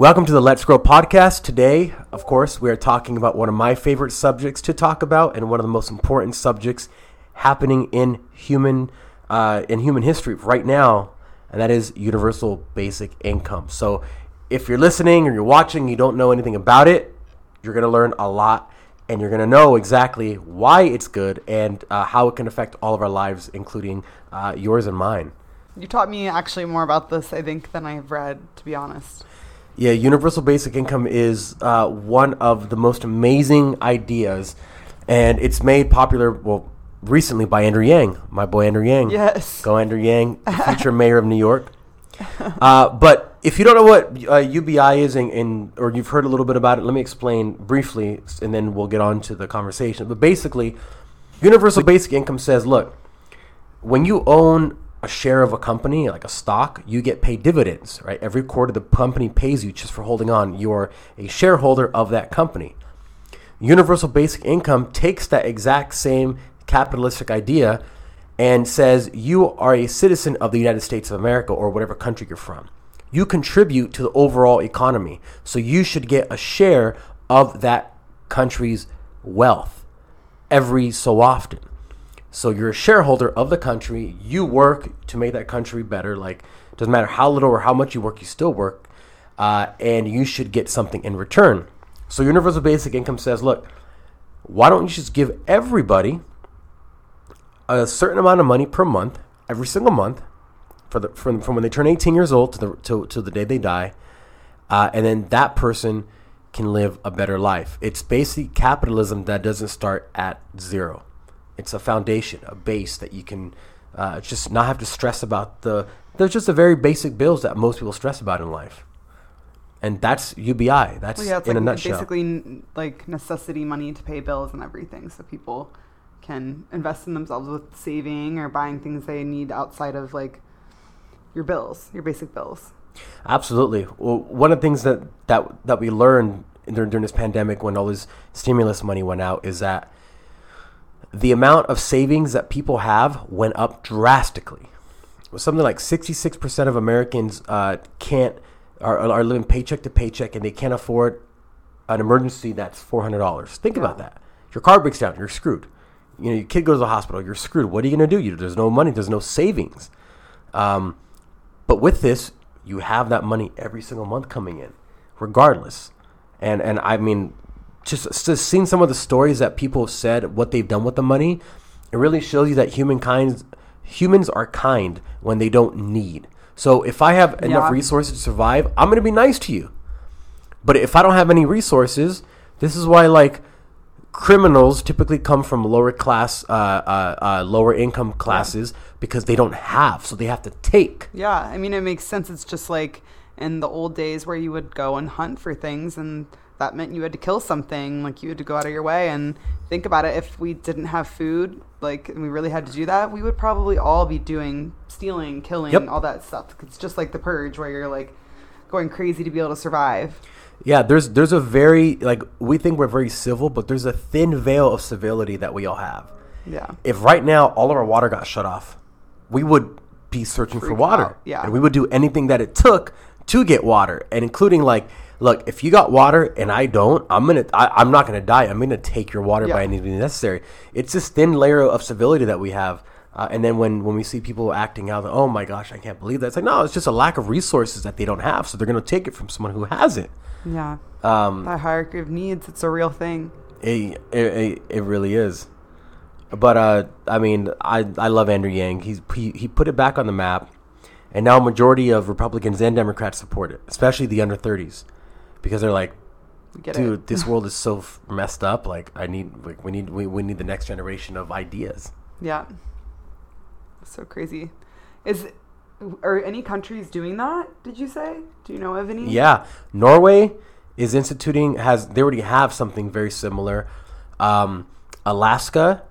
Welcome to the Let's Grow podcast. Today, of course, we are talking about one of my favorite subjects to talk about and one of the most important subjects happening in human uh, in human history right now, and that is universal basic income. So, if you're listening or you're watching, you don't know anything about it, you're going to learn a lot, and you're going to know exactly why it's good and uh, how it can affect all of our lives, including uh, yours and mine. You taught me actually more about this, I think, than I've read, to be honest. Yeah, universal basic income is uh, one of the most amazing ideas, and it's made popular. Well, recently by Andrew Yang, my boy Andrew Yang. Yes. Go Andrew Yang, future mayor of New York. Uh, but if you don't know what uh, UBI is, and, and, or you've heard a little bit about it, let me explain briefly, and then we'll get on to the conversation. But basically, universal basic income says, look, when you own a share of a company, like a stock, you get paid dividends, right? Every quarter, the company pays you just for holding on. You're a shareholder of that company. Universal basic income takes that exact same capitalistic idea and says you are a citizen of the United States of America or whatever country you're from. You contribute to the overall economy. So you should get a share of that country's wealth every so often. So you're a shareholder of the country. You work to make that country better. Like, doesn't matter how little or how much you work, you still work. Uh, and you should get something in return. So universal basic income says, look, why don't you just give everybody a certain amount of money per month, every single month, for the from, from when they turn 18 years old to the to, to the day they die, uh, and then that person can live a better life. It's basically capitalism that doesn't start at zero. It's a foundation, a base that you can uh, just not have to stress about the. There's just the very basic bills that most people stress about in life, and that's UBI. That's Well, yeah, in like a nutshell. basically like necessity money to pay bills and everything, so people can invest in themselves with saving or buying things they need outside of like your bills, your basic bills. Absolutely. Well, one of the things that that that we learned during, during this pandemic, when all this stimulus money went out, is that the amount of savings that people have went up drastically. Something like sixty-six percent of Americans uh, can't are, are living paycheck to paycheck, and they can't afford an emergency that's four hundred dollars. Think about that. Your car breaks down, you're screwed. You know, your kid goes to the hospital, you're screwed. What are you going to do? You, there's no money, there's no savings. Um, but with this, you have that money every single month coming in, regardless. And and I mean, just just seeing some of the stories that people have said, what they've done with the money, it really shows you that humankind, humans are kind when they don't need. So if I have enough Yeah. resources to survive, I'm gonna be nice to you. But if I don't have any resources, this is why like criminals typically come from lower class, uh, uh, uh, lower income classes because they don't have, so they have to take. Yeah, I mean it makes sense. It's just like in the old days where you would go and hunt for things and that meant you had to kill something, like you had to go out of your way and think about it if we didn't have food, like and we really had to do that, we would probably all be doing stealing, killing, Yep. all that stuff. It's just like the purge where you're like going crazy to be able to survive. Yeah, there's there's a very like we think we're very civil, but there's a thin veil of civility that we all have. Yeah. If right now all of our water got shut off, we would be searching for water. out, yeah. And we would do anything that it took to get water, and including like, look, if you got water and I don't, I'm gonna I, I'm not gonna die. I'm gonna take your water by Yeah. any means necessary. It's this thin layer of civility that we have. Uh, and then when, when we see people acting out, oh my gosh, I can't believe that. It's like, no, it's just a lack of resources that they don't have. So they're going to take it from someone who has it. Yeah. Um, That hierarchy of needs, it's a real thing. It, it, it, it really is. But uh, I mean, I, I love Andrew Yang. He's he, he put it back on the map, and now a majority of Republicans and Democrats support it, especially the under thirties, because they're like, Get dude, it. this world is so f- messed up. Like, I need like we need we, we need the next generation of ideas. Yeah. So crazy. Is are any countries doing that? Did you say? Do you know of any? Yeah, Norway is instituting has they already have something very similar. Um, Alaska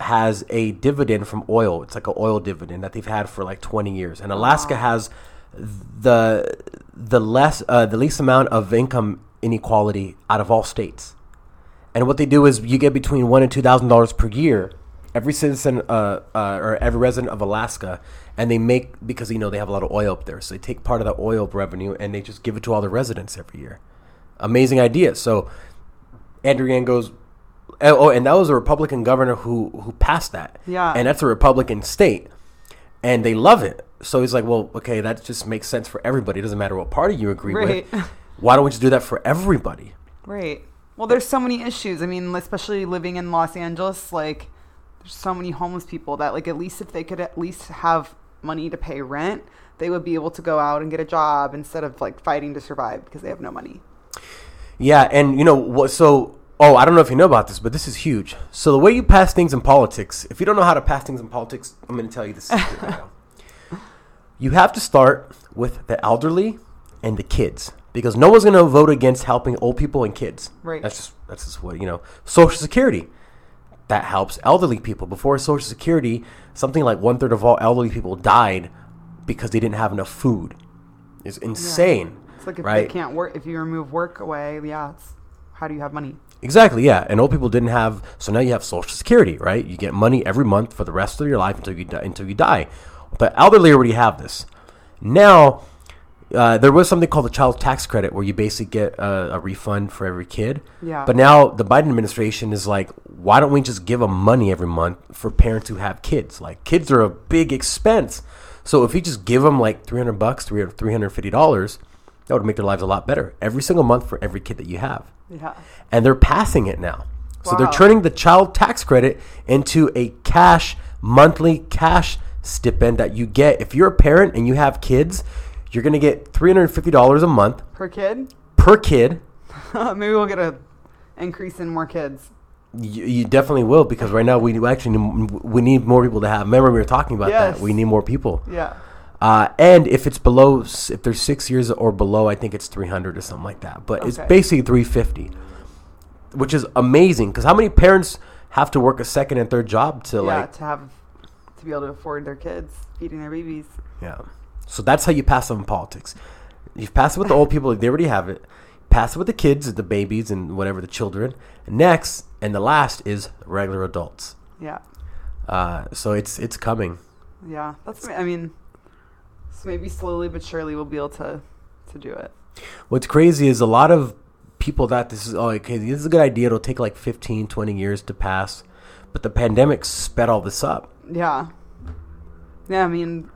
has a dividend from oil. It's like an oil dividend that they've had for like 20 years, and Alaska has the the less uh, the least amount of income inequality out of all states. And what they do is you get between one and two thousand dollars per year every citizen uh, uh, or every resident of Alaska, and they make because you know they have a lot of oil up there, so they take part of the oil revenue and they just give it to all the residents every year. Amazing idea. So Andrew Yang goes, oh, and that was a Republican governor who who passed that. Yeah. and that's a Republican state, and they love it. So he's like, well, okay, that just makes sense for everybody. It doesn't matter what party you agree Right. with. Why don't we just do that for everybody? Right. Well, there's so many issues. I mean, especially living in Los Angeles, like there's so many homeless people that like at least if they could at least have money to pay rent, they would be able to go out and get a job instead of like fighting to survive because they have no money. Yeah, and you know what? So, oh, I don't know if you know about this, but this is huge. So the way you pass things in politics, if you don't know how to pass things in politics, I'm going to tell you this. secret right now. You have to start with the elderly and the kids because no one's going to vote against helping old people and kids. Right. That's just that's just what you know. Social Security that helps elderly people. Before Social Security, something like one third of all elderly people died because they didn't have enough food. It's insane. It's like if right? they can't work, if you remove work away, yeah, it's, how do you have money? Exactly, yeah. And old people didn't have, so now you have Social Security, right? You get money every month for the rest of your life until you die, until you die. The elderly already have this. Now, uh, there was something called the child tax credit, where you basically get a, a refund for every kid. Yeah. But now the Biden administration is like, why don't we just give them money every month for parents who have kids? Like, kids are a big expense. So if you just give them like 300 bucks, 300 $350, that would make their lives a lot better every single month for every kid that you have Yeah. and they're passing it now. So they're turning the child tax credit into a cash monthly cash stipend that you get if you're a parent and you have kids. You're gonna get three hundred and fifty dollars a month Per kid? per kid. Maybe we'll get a increase in more kids. You, you definitely will because right now we actually we need more people to have. Remember we were talking about Yes. that. We need more people. Yeah. Uh, and if it's below, if there's six years or below, I think it's 300 or something like that. But it's basically 350, which is amazing. Because how many parents have to work a second and third job to yeah, like, to have to be able to afford their kids, feeding their babies. yeah. So that's how you pass them in politics. You pass it with the old people; they already have it. Pass it with the kids, the babies, and whatever the children. Next and the last is regular adults. Yeah. Uh, so it's it's coming. Yeah. That's I mean so maybe slowly but surely we'll be able to to do it. What's crazy is a lot of people that this is oh okay this is a good idea it'll take like 15 20 years to pass but the pandemic sped all this up Yeah. Yeah, I mean,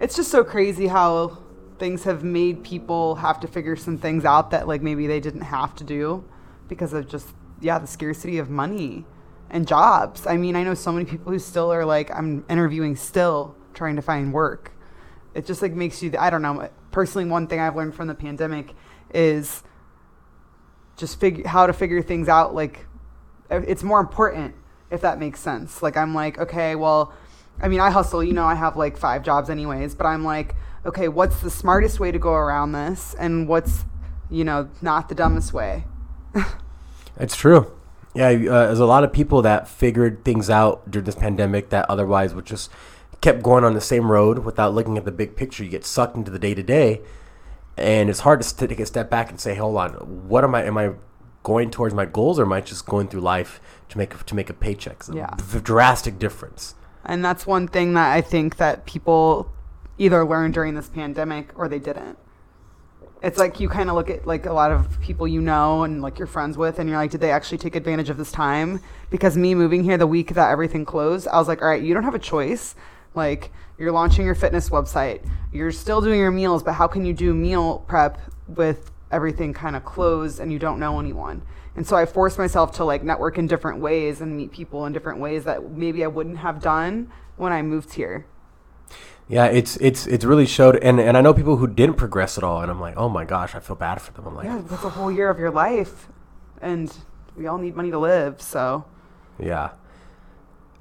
it's just so crazy how things have made people have to figure some things out that like maybe they didn't have to do because of just yeah, the scarcity of money and jobs. I mean, I know so many people who still are like I'm interviewing still trying to find work. It just like makes you I don't know, personally one thing I've learned from the pandemic is just figure how to figure things out like it's more important if that makes sense. Like i'm like okay well i mean i hustle you know i have like five jobs anyways but i'm like okay what's the smartest way to go around this? And what's you know not the dumbest way? It's true. Yeah uh, there's a lot of people that figured things out during this pandemic that otherwise would just kept going on the same road without looking at the big picture. You get sucked into the day to day and it's hard to take a step back and say hold on what am i am i going towards my goals or am i just going through life to make to make a paycheck? It's a Yeah. v- drastic difference. And that's one thing that i think that people either learned during this pandemic or they didn't. It's like you kind of look at like a lot of people you know and like you're friends with and you're like did they actually take advantage of this time? Because me moving here the week that everything closed i was like all right you don't have a choice. Like you're launching your fitness website. You're still doing your meals but how can you do meal prep with everything kind of closed and you don't know anyone and so i forced myself to like network in different ways and meet people in different ways that maybe i wouldn't have done when i moved here Yeah, it's it's it's really showed, and and I know people who didn't progress at all, and I'm like, oh my gosh, I feel bad for them. I'm like, yeah that's a whole year of your life and we all need money to live so yeah.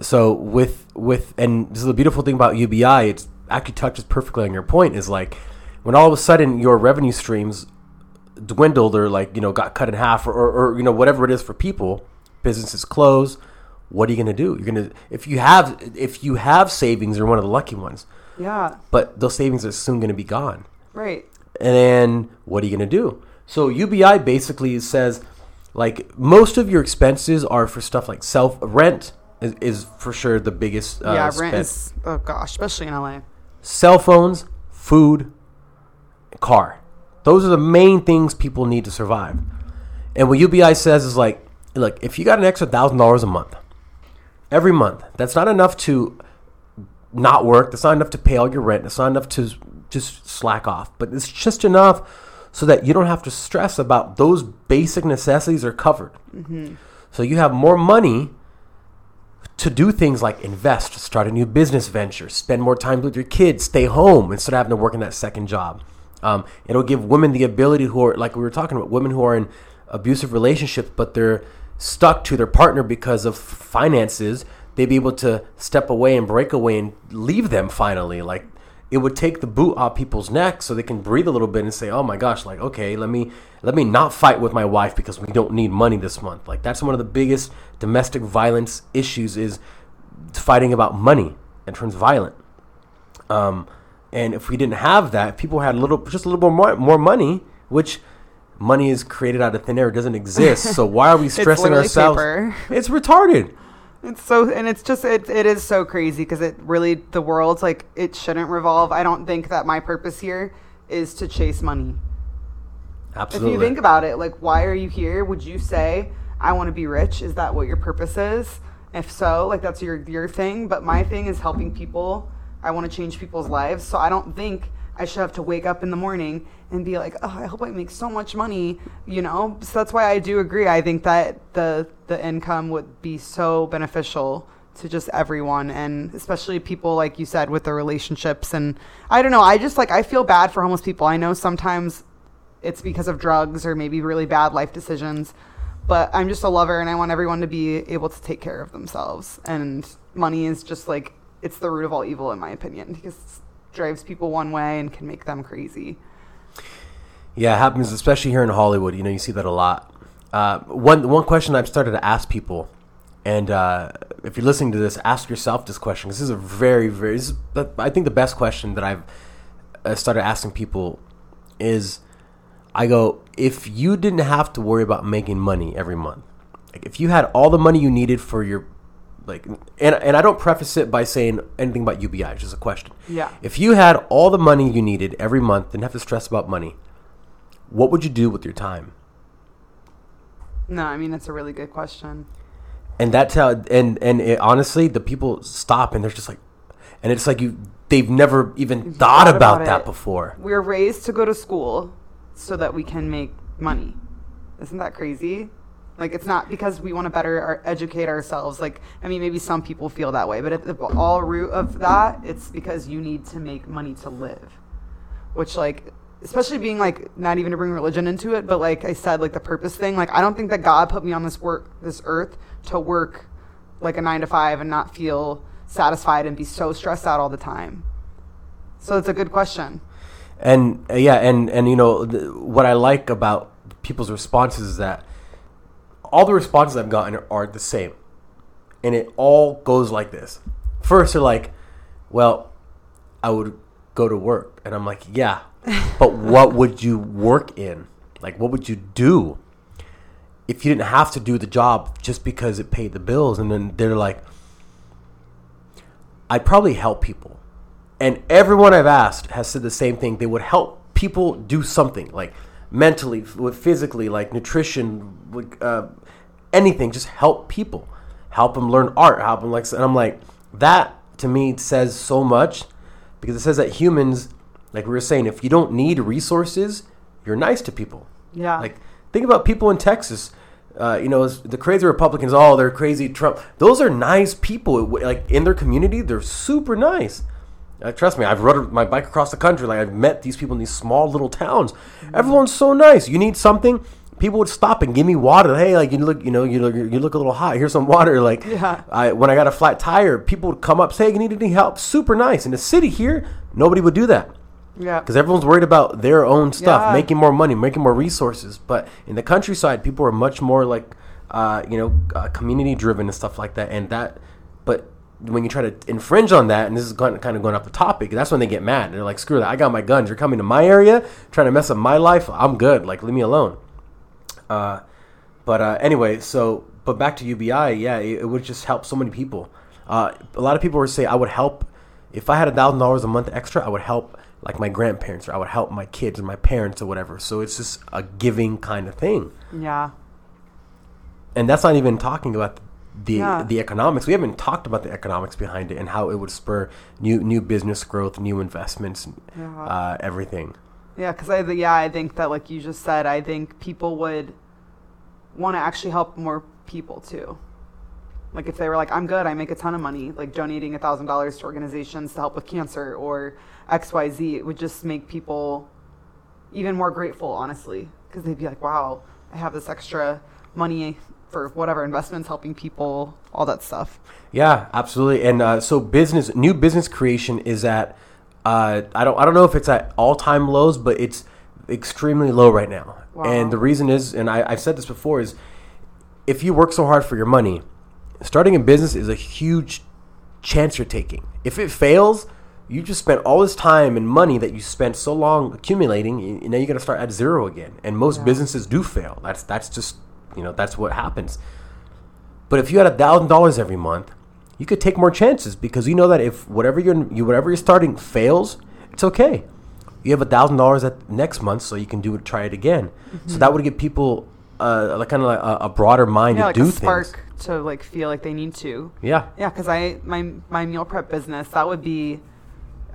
So with with and this is the beautiful thing about UBI, it's actually touches perfectly on your point. Is like when all of a sudden your revenue streams dwindled or like you know got cut in half or, or, or you know whatever it is for people, businesses close. What are you gonna do? You're gonna if you have if you have savings, you're one of the lucky ones, yeah but those savings are soon gonna be gone. right And then what are you going to do? So UBI basically says like most of your expenses are for stuff like self rent, is, is for sure the biggest. Uh, yeah, rent spend. is oh gosh, especially in LA. Cell phones, food, car. Those are the main things people need to survive. And what UBI says is like, look, if you got an extra thousand dollars a month, every month, that's not enough to not work. That's not enough to pay all your rent. That's not enough to just slack off. But it's just enough so that you don't have to stress about those basic necessities are covered. Mm-hmm. So you have more money to do things like invest, start a new business venture, spend more time with your kids, stay home instead of having to work in that second job. Um, it'll give women the ability who are like we were talking about, women who are in abusive relationships, but they're stuck to their partner because of finances. They'd be able to step away and break away and leave them finally. Like it would take the boot off people's necks so they can breathe a little bit and say, "Oh my gosh, like okay, let me let me not fight with my wife because we don't need money this month." Like that's one of the biggest domestic violence issues is fighting about money and turns violent. Um, and if we didn't have that, people had a little, just a little more more money, which money is created out of thin air, it doesn't exist. so why are we stressing literally ourselves? paper. It's retarded. It's so, and it's just, it, it is so crazy because it really, the world's like, it shouldn't revolve. I don't think that my purpose here is to chase money. Absolutely. If you think about it, like, why are you here? Would you say, I want to be rich? Is that what your purpose is? If so, like, that's your, your thing. But my thing is helping people. I want to change people's lives. So I don't think I should have to wake up in the morning and be like, oh, I hope I make so much money, you know? So that's why I do agree. I think that the, the income would be so beneficial to just everyone and especially people like you said with the relationships and I don't know I just like I feel bad for homeless people I know sometimes it's because of drugs or maybe really bad life decisions. But I'm just a lover and I want everyone to be able to take care of themselves. And money is just like, it's the root of all evil, in my opinion, because it drives people one way and can make them crazy. Yeah, it happens, especially here in Hollywood. You know, you see that a lot. Uh, one one question I've started to ask people, and uh, if you're listening to this, ask yourself this question. This is a very, very, is, I think the best question that I've uh, started asking people is, I go, if you didn't have to worry about making money every month, like if you had all the money you needed for your, like, and and I don't preface it by saying anything about UBI. It's just a question. Yeah. If you had all the money you needed every month, didn't have to stress about money, what would you do with your time? No, I mean, it's a really good question. And that's how, and and it, honestly, the people stop and they're just like, and it's like you, they've never even thought, thought about, about that before. We're raised to go to school so that we can make money. Isn't that crazy? Like it's not because we want to better our, educate ourselves. Like I mean, maybe some people feel that way, but at the all root of that, it's because you need to make money to live. Which like, especially being like not even to bring religion into it, but like I said, like the purpose thing. Like I don't think that God put me on this work, this earth, to work like a nine to five and not feel satisfied and be so stressed out all the time. So it's a good question. And uh, yeah, and and you know th- what I like about people's responses is that all the responses I've gotten are, the same, and it all goes like this. First, they're like, "Well, I would go to work," and I'm like, "Yeah, but what would you work in? Like, what would you do if you didn't have to do the job just because it paid the bills?" And then they're like, "I'd probably help people." and everyone I've asked has said the same thing. They would help people do something, like mentally, with physically, like nutrition, like, uh, anything. Just help people, help them learn art, help them like. And I'm like, that to me says so much because it says that humans, like we were saying, if you don't need resources, you're nice to people. Yeah. Like think about people in Texas. Uh, you know, the crazy Republicans. Oh, they're crazy Trump. Those are nice people. Like in their community, they're super nice. Uh, trust me, I've rode my bike across the country. Like I've met these people in these small little towns. Everyone's so nice. You need something, people would stop and give me water. Hey, like you look, you know, you look, you look a little hot. Here's some water. Like, Yeah. I, when I got a flat tire, people would come up, say, "Hey, you need any help?" Super nice. In the city here, nobody would do that yeah. because everyone's worried about their own stuff, Yeah. making more money, making more resources. But in the countryside, people are much more like, uh, you know, uh, community driven and stuff like that. And that, but when you try to infringe on that, and this is kind of, going off the topic, that's when they get mad. They're like, "Screw that! I got my guns. You're coming to my area, trying to mess up my life. I'm good. Like, leave me alone." Uh, but uh, anyway, so but back to UBI, yeah, it, it would just help so many people. Uh, a lot of people would say I would help if I had a thousand dollars a month extra. I would help like my grandparents, or I would help my kids or my parents or whatever. So it's just a giving kind of thing, Yeah. and that's not even talking about the Yeah. the economics. We haven't talked about the economics behind it and how it would spur new new business growth, new investments, Yeah. uh, everything. Yeah, because I yeah I think that like you just said, I think people would want to actually help more people too. Like if they were like, I'm good, I make a ton of money, like donating a thousand dollars to organizations to help with cancer or X Y Z, it would just make people even more grateful, honestly, because they'd be like, wow, I have this extra money for whatever investments, helping people, all that stuff. Yeah, absolutely. And uh, so business, new business creation is at, uh, I don't, I don't know if it's at all time lows, but it's extremely low right now. Wow. And the reason is, and I, I've said this before, is if you work so hard for your money, starting a business is a huge chance you're taking. If it fails, you just spent all this time and money that you spent so long accumulating, and now you're gonna start at zero again. And most Yeah. businesses do fail. That's that's just you know that's what happens. But if you had a thousand dollars every month, you could take more chances because you know that if whatever you're you whatever you're starting fails, it's okay. You have a thousand dollars at next month, so you can do it, try it again. So that would give people uh, like kind of like a, a broader mind Yeah, to like do a spark things. to like feel like they need to. Yeah, Yeah, because I my my meal prep business that would be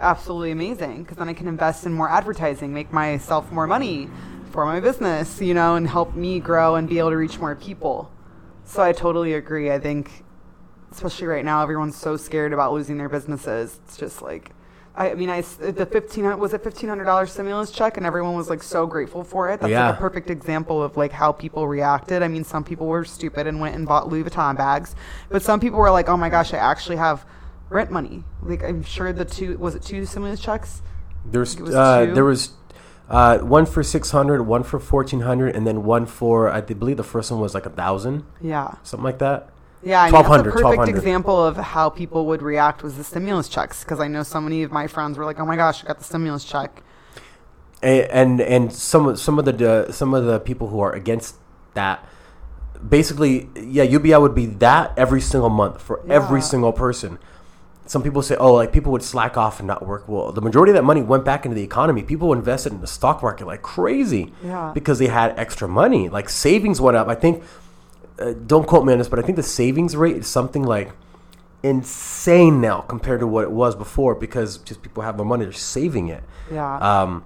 absolutely amazing because then I can invest in more advertising, make myself more money for my business, you know, and help me grow and be able to reach more people. So I totally agree. I think, especially right now, everyone's so scared about losing their businesses. It's just like. I I mean, I the fifteen was it fifteen hundred dollars stimulus check, and everyone was like so grateful for it. That's Yeah. like a perfect example of like how people reacted. I mean, some people were stupid and went and bought Louis Vuitton bags, but some people were like, "Oh my gosh, I actually have rent money." Like I'm sure the two was it two stimulus checks? there's was uh, there was uh, one for six hundred, one for fourteen hundred, and then one for I believe the first one was like a thousand, Yeah, something like that. yeah. I mean, that's a 1200, perfect 1200. example of how people would react was the stimulus checks because I know so many of my friends were like, "Oh my gosh, I got the stimulus check." A- and and some some of the uh, some of the people who are against that basically yeah UBI would be that every single month for every single person. Some people say, oh, like people would slack off and not work. Well, the majority of that money went back into the economy. People invested in the stock market like crazy Yeah. because they had extra money. Like savings went up. I think, uh, don't quote me on this, but I think the savings rate is something like insane now compared to what it was before because just people have more money, they're saving it. Yeah. Um,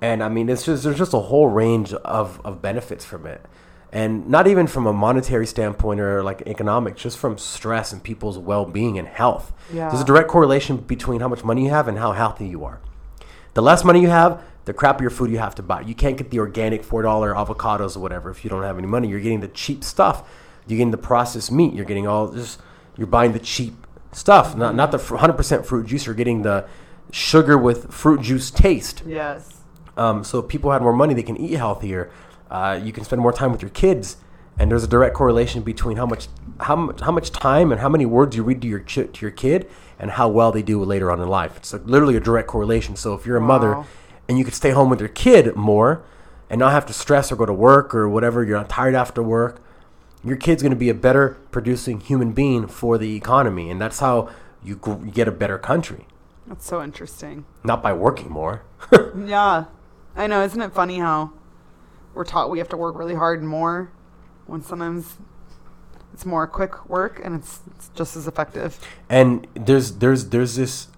and I mean, it's just there's just a whole range of, of benefits from it, and not even from a monetary standpoint or like economic, just from stress and people's well being and health. There's a direct correlation between how much money you have and how healthy you are. The less money you have, the crappier food you have to buy. You can't get the organic four dollar avocados or whatever if you don't have any money. You're getting the cheap stuff. You're getting the processed meat. You're getting all this. You're buying the cheap stuff, not not the hundred percent fruit juice. You're getting the sugar with fruit juice taste. yes. Um, so if people had more money, they can eat healthier. Uh, you can spend more time with your kids, and there's a direct correlation between how much how much how much time and how many words you read to your ch- to your kid and how well they do later on in life. It's like literally a direct correlation. So if you're a mother and you could stay home with your kid more and not have to stress or go to work or whatever, you're not tired after work. Your kid's going to be a better producing human being for the economy, and that's how you, gr- you get a better country. That's so interesting. Not by working more. Yeah. I know. Isn't it funny how we're taught we have to work really hard and more when sometimes it's more quick work and it's, it's just as effective. and there's there's there's this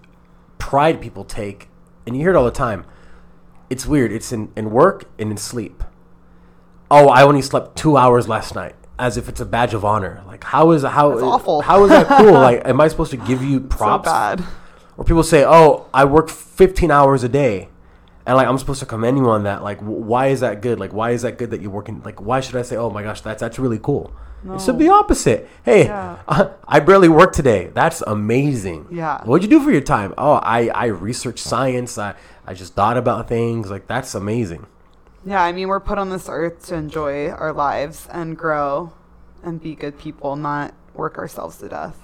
pride people take and you hear it all the time. It's weird. It's in, in work and in sleep. Oh i only slept two hours last night as if it's a badge of honor. Like how is how That's awful. how is that cool? Like am i supposed to give you props? So bad. or people say oh i work 15 hours a day and like i'm supposed to commend you on that like why is that good like why is that good that you're working like why should i say oh my gosh that's that's really cool it should be opposite hey Yeah. I barely worked today. That's amazing. Yeah. What'd you do for your time? Oh, I, I researched science. I, I just thought about things. Like, that's amazing. Yeah, I mean, we're put on this earth to enjoy our lives and grow and be good people, not work ourselves to death.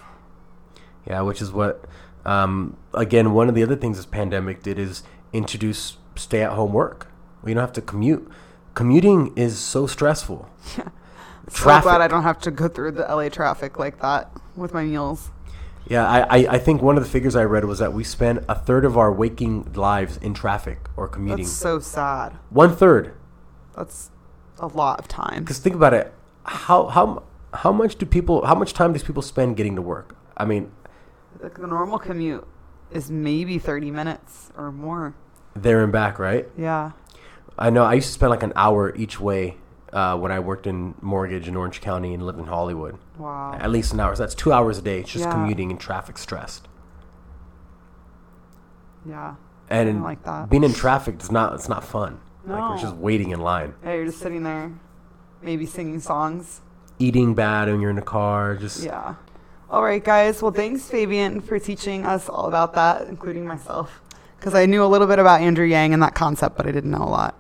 Yeah, which is what, um, again, one of the other things this pandemic did is introduce stay at home work. We don't have to commute. Commuting is so stressful. So Traffic. glad I don't have to go through the LA traffic like that with my meals. Yeah, I, I, I think one of the figures I read was that we spend a third of our waking lives in traffic or commuting. That's so sad. One third. That's a lot of time. Because think about it, how how how much do people? How much time do people spend getting to work? I mean, Like the normal commute is maybe 30 minutes or more. There and back, right? Yeah. I know. I used to spend like an hour each way uh, when I worked in mortgage in Orange County and lived in Hollywood. Wow. At least an hour. So that's two hours a day. It's just Yeah. commuting and traffic stressed. Yeah. And like that. being in traffic is not. It's not fun. Like we're just waiting in line, Yeah, you're just sitting there, maybe singing songs. eating bad when you're in the car. Just Yeah. All right, guys. Well, thanks, Fabian, for teaching us all about that, including myself. Because I knew a little bit about Andrew Yang and that concept, but I didn't know a lot.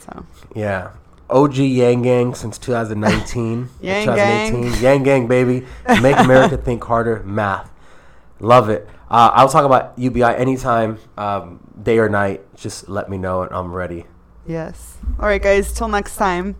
So, Yeah. OG Yang Gang since 2019. Yang 2018. Yang Gang, baby. Make America think harder. Math. Love it. Uh, I'll talk about UBI anytime, um, day or night. Just let me know and I'm ready. yes. All right, guys. Till next time.